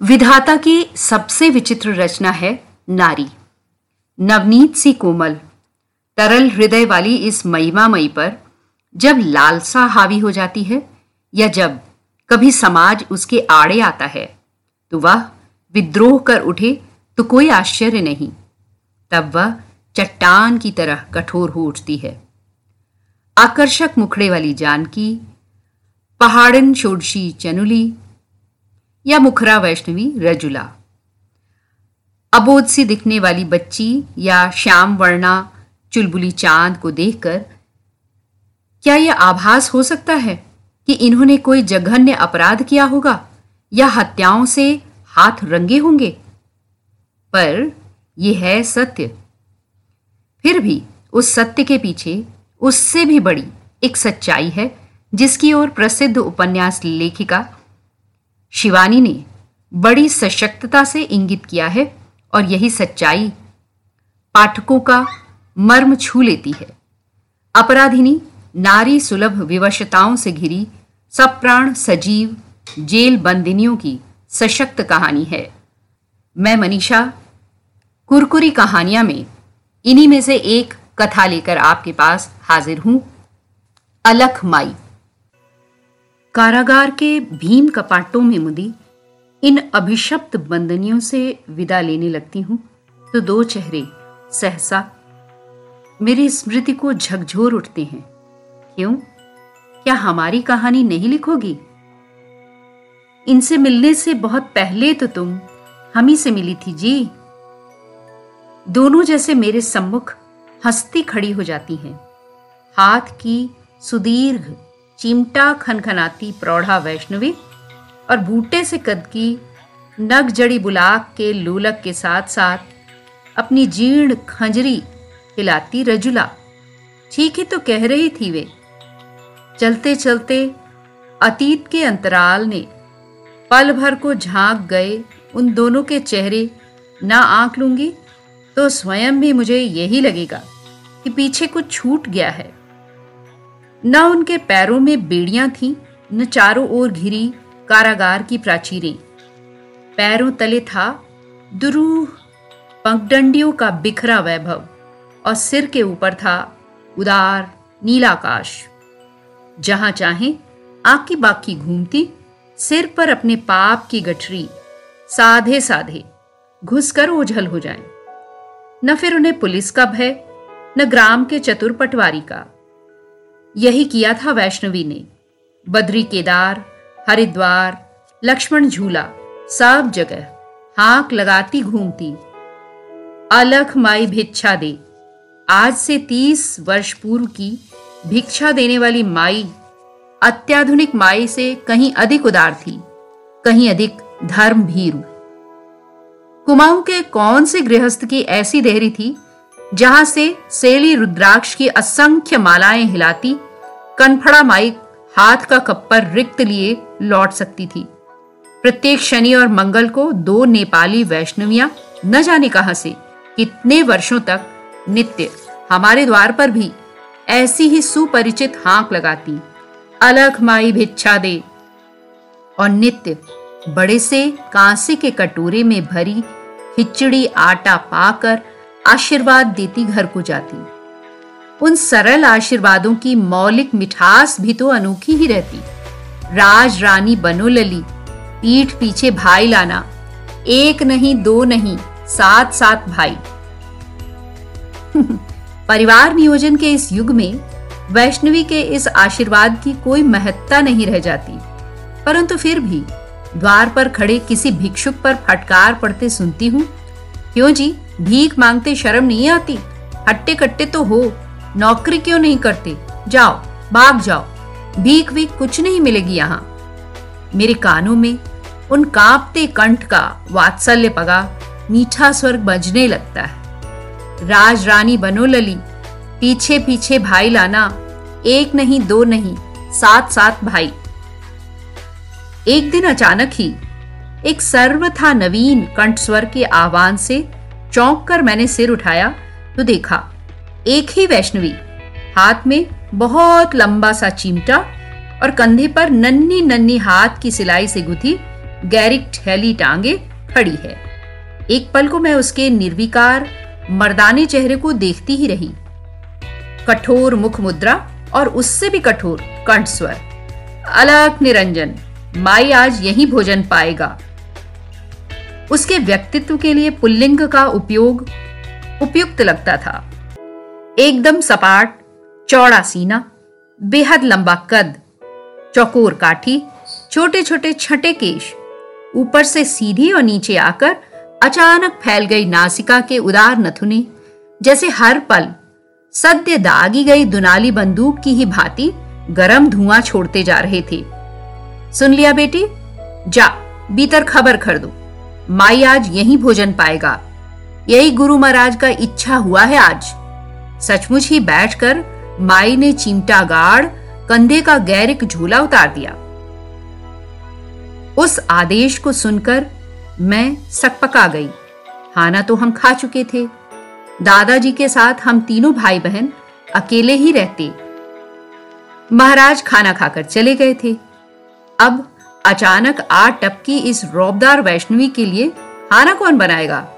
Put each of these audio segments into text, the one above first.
विधाता की सबसे विचित्र रचना है नारी। नवनीत सी कोमल, तरल हृदय वाली इस महिमामयी पर जब लालसा हावी हो जाती है या जब कभी समाज उसके आड़े आता है तो वह विद्रोह कर उठे तो कोई आश्चर्य नहीं। तब वह चट्टान की तरह कठोर हो उठती है। आकर्षक मुखड़े वाली जानकी, पहाड़न शोडशी चनुली या मुखरा वैष्णवी रजुला। अबोध सी दिखने वाली बच्ची या श्याम वर्णा चुलबुली चाँद को देखकर, क्या यह आभास हो सकता है कि इन्होंने कोई जघन्य अपराध किया होगा या हत्याओं से हाथ रंगे होंगे? पर यह है सत्य। फिर भी उस सत्य के पीछे उससे भी बड़ी एक सच्चाई है, जिसकी ओर प्रसिद्ध उपन्यास लेखिका शिवानी ने बड़ी सशक्तता से इंगित किया है और यही सच्चाई पाठकों का मर्म छू लेती है। अपराधिनी नारी सुलभ विवशताओं से घिरी सप्राण सजीव जेल बंदिनियों की सशक्त कहानी है। मैं मनीषा, कुरकुरी कहानियाँ में इन्हीं में से एक कथा लेकर आपके पास हाजिर हूँ, अलख माई। कारागार के भीम कपाटों में मुदी, इन अभिशप्त बंदनियों से विदा लेने लगती हूँ तो दो चेहरे, सहसा, मेरी स्मृति को झकझोर उठते हैं। क्यों? क्या हमारी कहानी नहीं लिखोगी? इनसे मिलने से बहुत पहले तो तुम हम ही से मिली थी, जी। दोनों जैसे मेरे सम्मुख हंसती खड़ी हो जाती हैं। हाथ की सुदीर्घ चिमटा खनखनाती प्रौढ़ा वैष्णवी और बूटे से कद की नग जड़ी बुलाक के लूलक के साथ साथ अपनी जीर्ण खंजरी हिलाती रजुला। ठीक ही तो कह रही थी वे। चलते चलते अतीत के अंतराल ने पल भर को झाँक गए उन दोनों के चेहरे, ना आंक लूँगी तो स्वयं भी मुझे यही लगेगा कि पीछे कुछ छूट गया है। न उनके पैरों में बेड़ियाँ थीं, न चारों ओर घिरी कारागार की प्राचीरें। पैरों तले था दुरूह पंखडंडियों का बिखरा वैभव, और सिर के ऊपर था उदार नीलाकाश। जहाँ चाहे आकी बाकी घूमती, सिर पर अपने पाप की गठरी साधे साधे घुसकर ओझल हो जाए। न फिर उन्हें पुलिस का भय, न ग्राम के चतुर पटवारी का। यही किया था वैष्णवी ने। बद्री केदार, हरिद्वार, लक्ष्मण झूला, सब जगह हाक लगाती घूमती। अलख माई भिक्षा दे। आज से तीस वर्ष पूर्व की भिक्षा देने वाली माई अत्याधुनिक माई से कहीं अधिक उदार थी, कहीं अधिक धर्म भीरु कुमाऊं के कौन से गृहस्थ की ऐसी देहरी थी जहाँ से सेली रुद्राक्ष की असंख्य मालाएँ हिलाती, कनफड़ा माई हाथ का कप्पर रिक्त लिए लौट सकती थी। प्रत्येक शनि और मंगल को दो नेपाली वैष्णवियाँ, न जाने कहाँ से, कितने वर्षों तक नित्य हमारे द्वार पर भी ऐसी ही सुपरिचित हाँक लगाती, अलग माई भिच्छा दे। और नित्य बड़े से कांसे के कटोरे में भरी खिचड़ी आटा पाकर आशीर्वाद देती घर को जाती। उन सरल आशीर्वादों की मौलिक मिठास भी तो अनोखी ही रहती। राज रानी बनो लली, पीठ पीछे भाई लाना, एक नहीं, दो नहीं, सात सात भाई। परिवार नियोजन के इस युग में वैष्णवी के इस आशीर्वाद की कोई महत्ता नहीं रह जाती। परंतु फिर भी, द्वार पर खड़े किसी भिक्षुक पर फटकार पड़ते सुनती हूँ। क्यों जी? भीख मांगते शर्म नहीं आती। हट्टे कट्टे तो हो। नौकरी क्यों नहीं करते? जाओ, भाग जाओ। भीख भी कुछ नहीं मिलेगी यहाँ। मेरे कानों में उन कांपते कंठ का वात्सल्य पगा। मीठा स्वर बजने लगता है। राज रानी बनो लली। पीछे पीछे भाई लाना। एक नहीं, दो नहीं सात सात भाई। एक दिन अचानक ही एक सर्वथा नवीन कंठ स्वर के आह्वान से चौंक कर मैंने सिर उठाया तो देखा, एक ही वैष्णवी, हाथ में बहुत लंबा सा चिमटा और कंधे पर नन्नी नन्नी हाथ की सिलाई से गुथी गैरिक थैली टांगे खड़ी है। एक पल को मैं उसके निर्विकार, मर्दाने चेहरे को देखती ही रही। कठोर मुख मुद्रा और उससे भी कठोर कंठ स्वर। अलग निरंजन, माई आज यही भोजन पाएगा। उसके व्यक्तित्व के लिए पुल्लिंग का उपयोग उपयुक्त लगता था। एकदम सपाट, चौड़ा सीना, बेहद लंबा कद, चौकोर काठी छोटे छोटे छठे केश, ऊपर से सीधी और नीचे आकर अचानक फैल गई नासिका के उदार नथुने, जैसे हर पल सद्य दागी गई दुनाली बंदूक की ही भांति गरम धुआँ छोड़ते जा रहे थे। सुन लिया बेटी? जा, भीतर खबर कर दो। माई आज यही भोजन पाएगा। यही गुरु महाराज का इच्छा हुआ है आज। सचमुच ही बैठकर माई ने चिमटा गाड़, कंधे का गैरिक झूला उतार दिया। उस आदेश को सुनकर मैं सकपका गई। खाना तो हम खा चुके थे। दादाजी के साथ हम तीनों भाई बहन अकेले ही रहते। महाराज खाना खाकर चले गए थे। अब अचानक आठ टपकी इस रौबदार वैष्णवी के लिए, खाना कौन बनाएगा?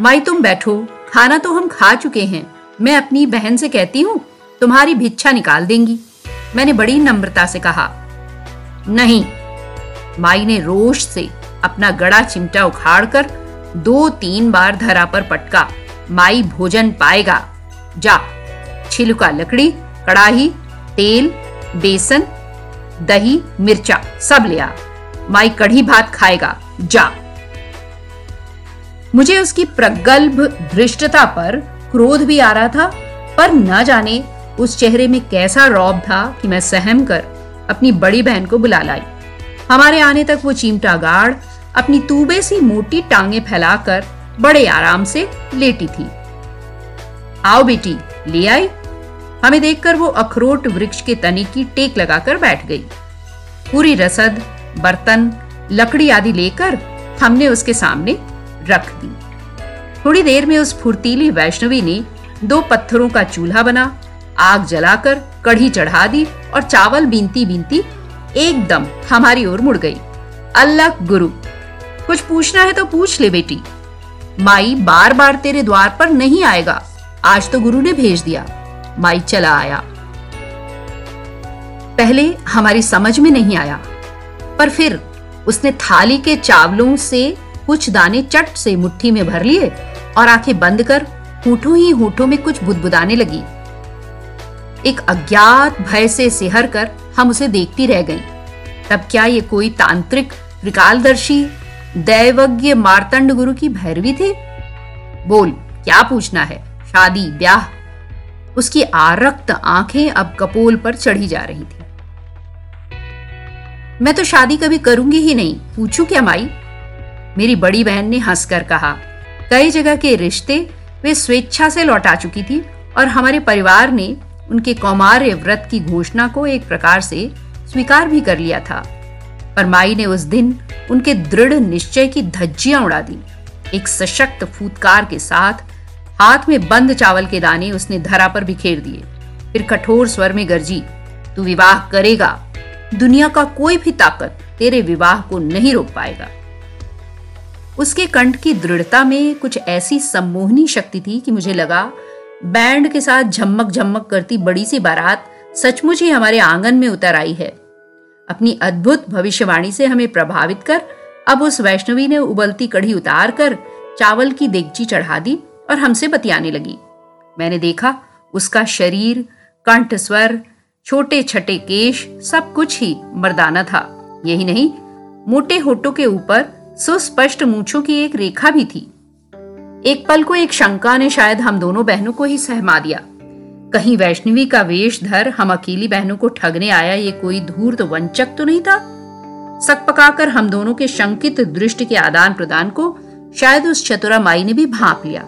माई तुम बैठो, खाना तो हम खा चुके हैं। मैं अपनी बहन से कहती हूँ, तुम्हारी भिक्षा निकाल देंगी। मैंने बड़ी नम्रता से कहा। नहीं। माई ने रोष से अपना गड़ा चिमटा उखाड़कर दो तीन बार धरा पर पटका, माई भोजन पाएगा। जा, छिलका लकड़ी कड़ाही तेल, बेसन दही, मिर्चा, सब लिया। माई कढ़ी भात खाएगा। जा। मुझे उसकी प्रगल्भ धृष्टता पर क्रोध भी आ रहा था, पर न जाने उस चेहरे में कैसा रौब था कि मैं सहम कर अपनी बड़ी बहन को बुला लाई। हमारे आने तक वो चिमटा गाड़ अपनी तूबे सी मोटी टांगे फैलाकर बड़े आराम से लेटी थी। आओ बेटी, ले आई। हमें देखकर वो अखरोट वृक्ष के तने की टेक लगाकर बैठ गई। पूरी रसद, बर्तन, लकड़ी आदि लेकर हमने उसके सामने रख दी। थोड़ी देर में उस फुर्तीली वैष्णवी ने दो पत्थरों का चूल्हा बना, आग जलाकर कढ़ी चढ़ा दी और चावल बीनती बीनती एकदम हमारी ओर मुड़ गई। अल्लाह गुरु, कुछ पूछना है तो पूछ ले बेटी। माई बार बार तेरे द्वार पर नहीं आएगा। आज तो गुरु ने भेज दिया। माई चला आया। पहले हमारी समझ में नहीं आया, पर फिर उसने थाली के चावलों से कुछ दाने चट से मुट्ठी में भर लिए और आँखें बंद कर होठों ही होठों में कुछ बुदबुदाने लगी। एक अज्ञात भय से सिहर कर हम उसे देखती रह गईं। तब क्या ये कोई तांत्रिक, विकालदर्शी, दैवज्ञ मार्तंड गुरु की भैरवी थी? बोल, क्या पूछना है? शादी, ब्याह उसकी आरक्त आँखें अब कपोल पर चढ़ी जा रही थी। मैं तो शादी कभी करूँगी ही नहीं, पूछू क्या माई? मेरी बड़ी बहन ने हंसकर कहा, कई जगह के रिश्ते वे स्वेच्छा से लौटा चुकी थी और हमारे परिवार ने उनके कौमार्य व्रत की घोषणा को एक प्रकार से स्वीकार भी कर लिया था। पर माई ने उस दिन उनके दृढ़ निश्चय की धज्जियाँ उड़ा दी। एक सशक्त फूतकार के साथ हाथ में बंद चावल के दाने उसने धरा पर बिखेर दिए। फिर कठोर स्वर में गरजी, तू विवाह करेगा। दुनिया का कोई भी ताकत तेरे विवाह को नहीं रोक पाएगा। उसके कंठ की दृढ़ता में कुछ ऐसी सम्मोहनी शक्ति थी कि मुझे लगा, बैंड के साथ झमक झमक करती बड़ी सी बारात सचमुच ही हमारे आँगन में उतर आई है। अपनी अद्भुत भविष्यवाणी से हमें प्रभावित कर, अब उस वैष्णवी ने उबलती कढ़ी उतार कर चावल की देगची चढ़ा दी। और हमसे बतियाने लगी। मैंने देखा, उसका शरीर, कंठ स्वर छोटे छटे केश, सब कुछ ही मर्दाना था। यही नहीं, मोटे होठों के ऊपर सुस्पष्ट मूछों की एक रेखा भी थी। एक पल को एक शंका ने शायद हम दोनों बहनों को ही सहमा दिया। कहीं वैष्णवी का वेश धर हम अकेली बहनों को ठगने आया, ये कोई धूर्त वंचक तो नहीं था? सक पकाकर हम दोनों के शंकित दृष्टि के आदान प्रदान को शायद उस चतुरा माई ने भी भाप लिया।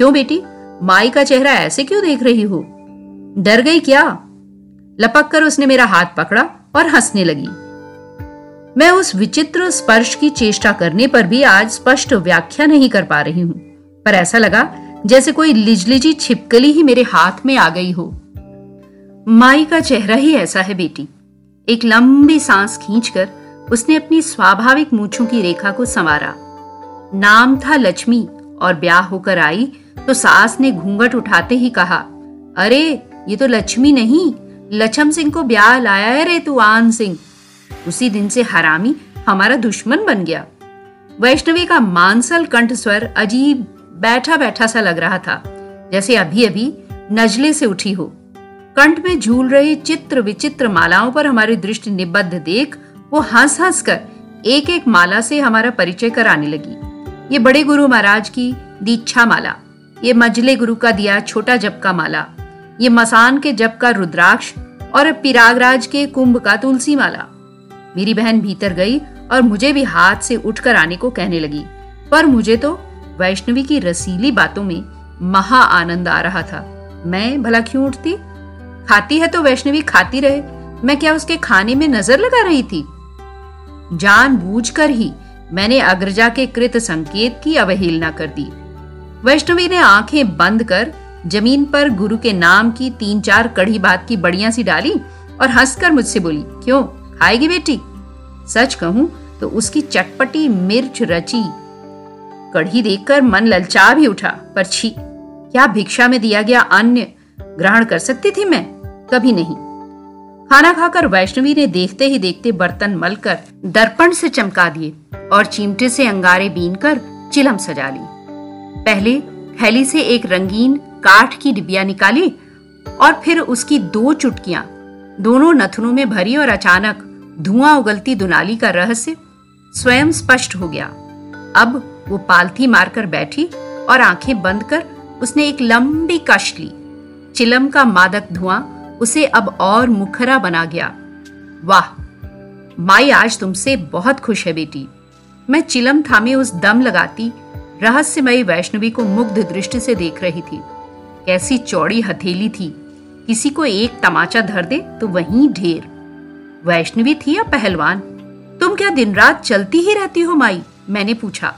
क्यों बेटी? माई का चेहरा ऐसे क्यों देख रही हो? डर गई क्या? लपक कर उसने मेरा हाथ पकड़ा और हंसने लगी। मैं उस विचित्र स्पर्श की चेष्टा करने पर भी आज स्पष्ट व्याख्या नहीं कर पा रही हूँ, पर ऐसा लगा जैसे कोई लिजलिजी छिपकली ही मेरे हाथ में आ गई हो। माई का चेहरा ही ऐसा है बेटी। एक लंबी सांस खींचकर उसने अपनी स्वाभाविक मूछों की रेखा को संवारा। नाम था लक्ष्मी और ब्याह होकर आई तो सास ने घूंघट उठाते ही कहा, अरे, ये तो लक्ष्मी नहीं लक्ष्म सिंह को ब्याह लाया है रे तू, आन सिंह। उसी दिन से हरामी हमारा दुश्मन बन गया। वैष्णवी का मानसल कंठ स्वर अजीब बैठा बैठा सा लग रहा था, जैसे अभी अभी नजले से उठी हो। कंठ में झूल रही चित्र विचित्र मालाओं पर हमारी दृष्टि निबद्ध देख, वो हंस हंस कर एक एक माला से हमारा परिचय कराने लगी। ये बड़े गुरु महाराज की दीक्षा माला ये मजले गुरु का दिया छोटा जप का माला, ये मसान के जप का रुद्राक्ष और पिरागराज के कुंभ का तुलसी माला। मेरी बहन भीतर गई और मुझे भी हाथ से उठकर आने को कहने लगी, पर मुझे तो वैष्णवी की रसीली बातों में महा आनंद आ रहा था। मैं भला क्यों उठती? खाती है तो वैष्णवी खाती रहे, मैं क्या उसके खाने में नज़र लगा रही थी? जानबूझकर ही मैंने अग्रजा के कृत संकेत की अवहेलना कर दी। वैष्णवी ने आँखें बंद कर ज़मीन पर गुरु के नाम की तीन चार कड़ी बात की बढ़िया सी डाली और हंसकर मुझसे बोली, क्यों? खाएगी बेटी? सच कहूँ तो उसकी चटपटी मिर्च रची। कढ़ी देखकर मन ललचा भी उठा, पर छी, क्या भिक्षा में दिया गया अन्य ग्रहण कर सकती थी मैं? कभी नहीं। खाना खाकर वैष्णवी ने देखते ही देखते बर्तन मलकर दर्पण से चमका दिए और चिमटे से अंगारे बीन कर चिलम सजा ली। पहले थैली से एक रंगीन काठ की डिबिया निकाली और फिर उसकी दो चुटकियाँ, दोनों नथनों में भरी और अचानक धुआँ उगलती दुनाली का रहस्य स्वयं स्पष्ट हो गया। अब वो पालथी मारकर बैठी और आँखें बंद कर उसने एक लंबी कश ली। चिलम का मादक धुआँ उसे अब और मुखरा बना गया। वाह, माई आज तुमसे बहुत खुश है बेटी। मैं चिलम थामे उस दम लगाती रहस्यमयी वैष्णवी को मुग्ध दृष्टि से देख रही थी। कैसी चौड़ी हथेली थी। किसी को एक तमाचा धर दे तो वहीं ढेर। वैष्णवी थी या पहलवान? तुम क्या दिन रात चलती ही रहती हो माई? मैंने पूछा।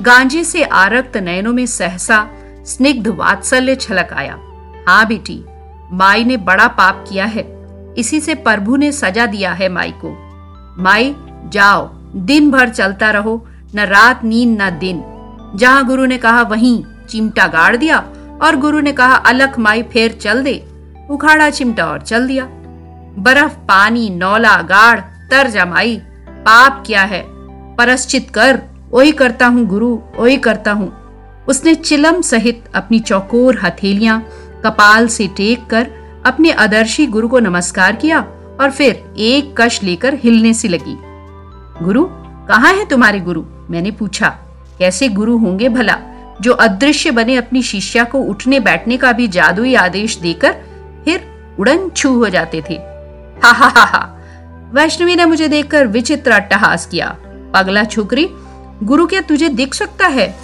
गांजे से आरक्त नयनों में सहसा, स्निग्ध वात्सल्य छलक आया। हाँ बेटी, माई ने बड़ा पाप किया है। इसी से प्रभु ने सजा दिया है माई को। माई, जाओ, दिन भर चलता रहो, न रात नींद न दिन। जहाँ गुरु ने कहा, वहीं चिमटा गाड़ दिया। और गुरु ने कहा, अलख माई फेर चल दे। उखाड़ा चिमटा और चल दिया। बर्फ़, पानी, नौला, गाड़ तर जमाई पाप क्या है। परश्चित कर वही करता हूँ गुरु वही करता हूँ। उसने चिलम सहित अपनी चौकोर हथेलियाँ कपाल से टेक कर अपने आदर्शी गुरु को नमस्कार किया और फिर एक कश लेकर हिलने से लगी। गुरु, कहाँ है तुम्हारे गुरु? मैंने पूछा। कैसे गुरु होंगे भला? जो अदृश्य बने अपनी शिष्या को उठने बैठने का भी जादुई आदेश देकर फिर उड़न छू हो जाते थे। हा हा हा हा। वैष्णवी ने मुझे देखकर विचित्र अट्टहास किया। पगला छोकरी, गुरु क्या तुझे दिख सकता है?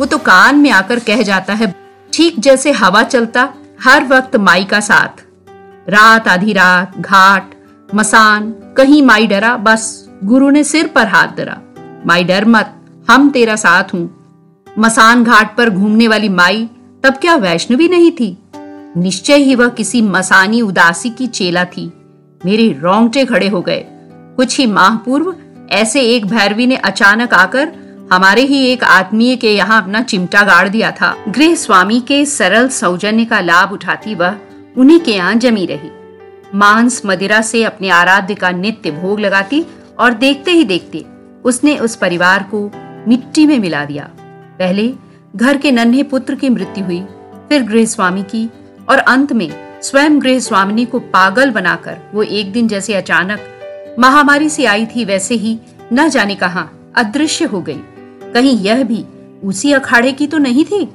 वो तो कान में आकर कह जाता है, ठीक जैसे हवा चलता, हर वक्त माई का साथ। रात आधी रात, घाट, मसान, कहीं माई डरा, बस गुरु ने सिर पर हाथ धरा। माई डर मत हम तेरा साथ हूँ। मसान घाट पर घूमने वाली माई तब क्या वैष्णवी नहीं थी? निश्चय ही वह किसी मसानी उदासी की चेला थी। मेरे रोंगटे खड़े हो गए। कुछ ही माह पूर्व ऐसे एक भैरवी ने अचानक आकर हमारे ही एक आत्मीय के यहाँ अपना चिमटा गाड़ दिया था। गृह स्वामी के सरल सौजन्य का लाभ उठाती वह उन्हीं के यहाँ जमी रही। मांस मदिरा से अपने आराध्य का नित्य भोग लगाती और देखते ही देखते उसने उस परिवार को मिट्टी में मिला दिया। पहले घर के नन्हे पुत्र की मृत्यु हुई, फिर गृह स्वामी की और अंत में स्वयं गृह स्वामिनी को पागल बनाकर वो एक दिन जैसे अचानक महामारी से आई थी, वैसे ही न जाने कहा अदृश्य हो गई। कहीं यह भी उसी अखाड़े की तो नहीं थी?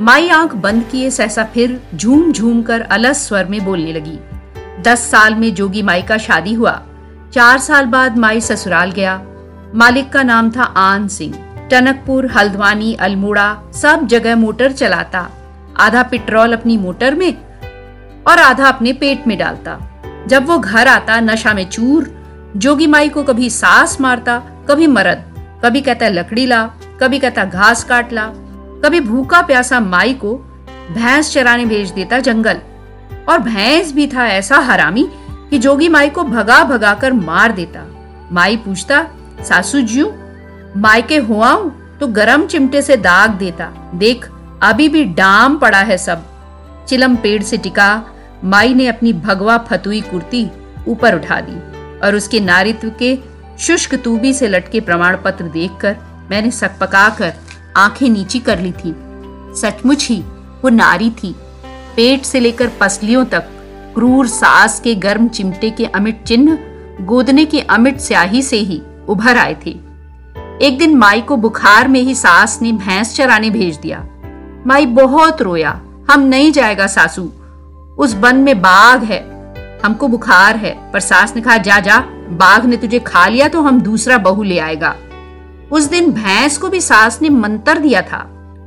माई आँख बंद किए सहसा फिर झूम झूम कर अलस स्वर में बोलने लगी। दस साल में जोगी माई का शादी हुआ। चार साल बाद माई ससुराल गया। मालिक का नाम था आन सिंह। टनकपुर, हल्द्वानी, अल्मोड़ा सब जगह मोटर चलाता। आधा पेट्रोल अपनी मोटर में और आधा अपने पेट में डालता। जब वो घर आता नशा में चूर, जोगी माई को कभी सास मारता, कभी मरद, कभी कहता लकड़ी ला, कभी कहता घास काट ला, कभी भूखा प्यासा माई को भैंस चराने भेज देता जंगल। और भैंस भी था ऐसा हरामी कि जोगी माई को भगा भगा कर मार देता। माई पूछता, सासू जी मायके हुआ तो गरम चिमटे से दाग देता। देख, अभी भी डाम पड़ा है सब। चिलम पेड़ से टिका, माई ने अपनी भगवा फतुई कुर्ती ऊपर उठा दी और उसके नारित्व के शुष्क तूबी से लटके प्रमाण पत्र देखकर मैंने सकपका कर आँखें नीची कर ली थी। सचमुच ही वो नारी थी। पेट से लेकर पसलियों तक क्रूर सास के गर्म चिमटे के अमिट चिन्ह गोदने की अमिट स्याही से ही उभर आए थे। एक दिन माई को बुखार में ही सास ने भैंस चराने भेज दिया। माई बहुत रोया, हम नहीं जाएगा सासू। उस वन में बाघ है। हमको बुखार है। पर सास ने कहा, जा जा, बाघ ने तुझे खा लिया तो हम दूसरा बहू ले आएगा। उस दिन भैंस को भी सास ने मंत्र दिया था।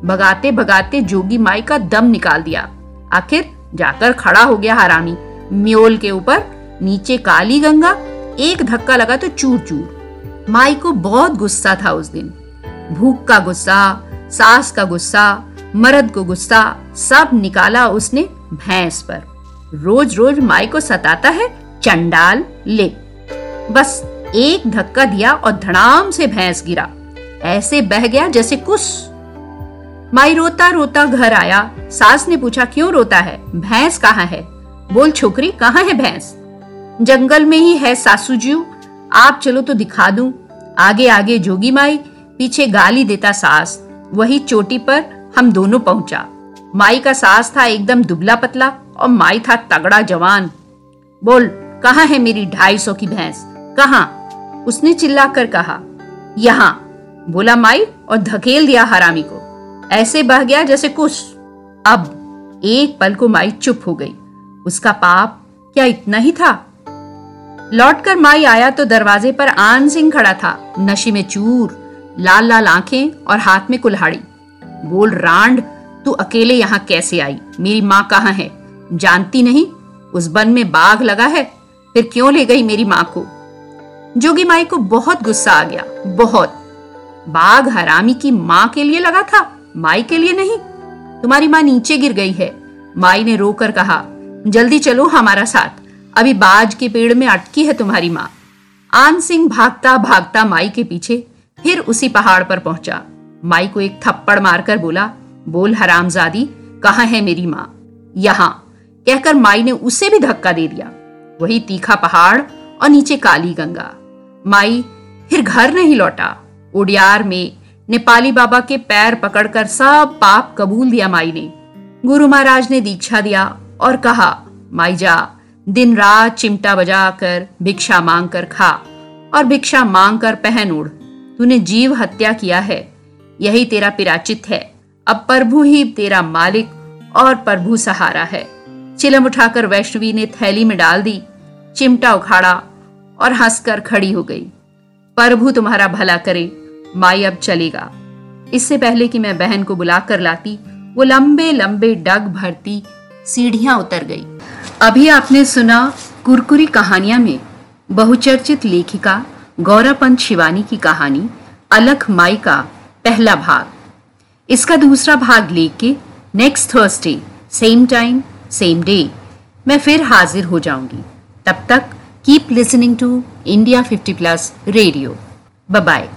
भगाते भगाते जोगी माई का दम निकाल दिया। आखिर जाकर खड़ा हो गया हरामी। म्योल के ऊपर नीचे काली गंगा, एक धक्का लगा तो चूर चूर माई को बहुत गुस्सा था उस दिन। भूख का गुस्सा, सास का गुस्सा, मर्द को गुस्सा, सब निकाला उसने भैंस पर। रोज रोज माई को सताता है चंडाल ले। बस एक धक्का दिया और धड़ाम से भैंस गिरा। ऐसे बह गया जैसे कुछ माई रोता रोता घर आया। सास ने पूछा, क्यों रोता है? भैंस कहाँ है? बोल, छोकरी, कहाँ है भैंस? जंगल में ही है सासू जी आप चलो तो दिखा दूँ। आगे आगे जोगी माई, पीछे गाली देता सास। वही चोटी पर हम दोनों पहुँचा। माई का सास था एकदम दुबला पतला और माई था तगड़ा जवान। बोल, कहा है मेरी ढाई सौ की भैंस? कहा? उसने चिल्लाकर कहा, यहाँ। बोला माई और धकेल दिया हरामी को। ऐसे बह गया जैसे कुछ अब एक पल को माई चुप हो गई। उसका पाप क्या इतना ही था? लौटकर माई आया तो दरवाजे पर आन सिंह खड़ा था। नशे में चूर, लाल लाल आँखें और हाथ में कुल्हाड़ी। बोल, रांड, तू अकेले यहाँ कैसे आई? मेरी माँ कहाँ है? जानती नहीं? उस बन में बाघ लगा है? फिर क्यों ले गई मेरी माँ को? जोगी माई को बहुत गुस्सा आ गया। बहुत। बाघ हरामी की माँ के लिए लगा था, माई के लिए नहीं। तुम्हारी माँ नीचे गिर गई है। माई ने रोकर कहा, जल्दी चलो हमारा साथ। अभी बाज के पेड़ में अटकी है तुम्हारी माँ। आन सिंह भागता भागता माई के पीछे, फिर उसी पहाड़ पर पहुँचा। माई को एक थप्पड़ मारकर बोला, बोल हरामजादी, कहा है मेरी माँ? यहाँ, कहकर माई ने उसे भी धक्का दे दिया। वही तीखा पहाड़ और नीचे काली गंगा। माई फिर घर नहीं लौटा। उड़ियार में नेपाली बाबा के पैर पकड़कर सब पाप कबूल दिया माई ने। गुरु महाराज ने दीक्षा दिया और कहा, माई जा दिन रात चिमटा बजाकर भिक्षा मांग कर खा और भिक्षा मांग कर पहन उड़। तूने जीव हत्या किया है। यही तेरा पिराचित है। अब प्रभु ही तेरा मालिक और प्रभु सहारा है। चिलम उठाकर वैष्णवी ने थैली में डाल दी, चिमटा उखाड़ा और हंसकर खड़ी हो गई। प्रभु तुम्हारा भला करे, माई अब चलेगा। इससे पहले कि मैं बहन को बुलाकर लाती, वो लंबे लंबे डग भरती सीढ़ियाँ उतर गई। अभी आपने सुना कुरकुरी कहानियाँ में बहुचर्चित लेखिका गौरापंत शिवानी की कहानी अलख माई का पहला भाग। इसका दूसरा भाग लेके next Thursday same time same day मैं फिर हाजिर हो जाऊँगी। तब तक keep listening to India 50 plus radio bye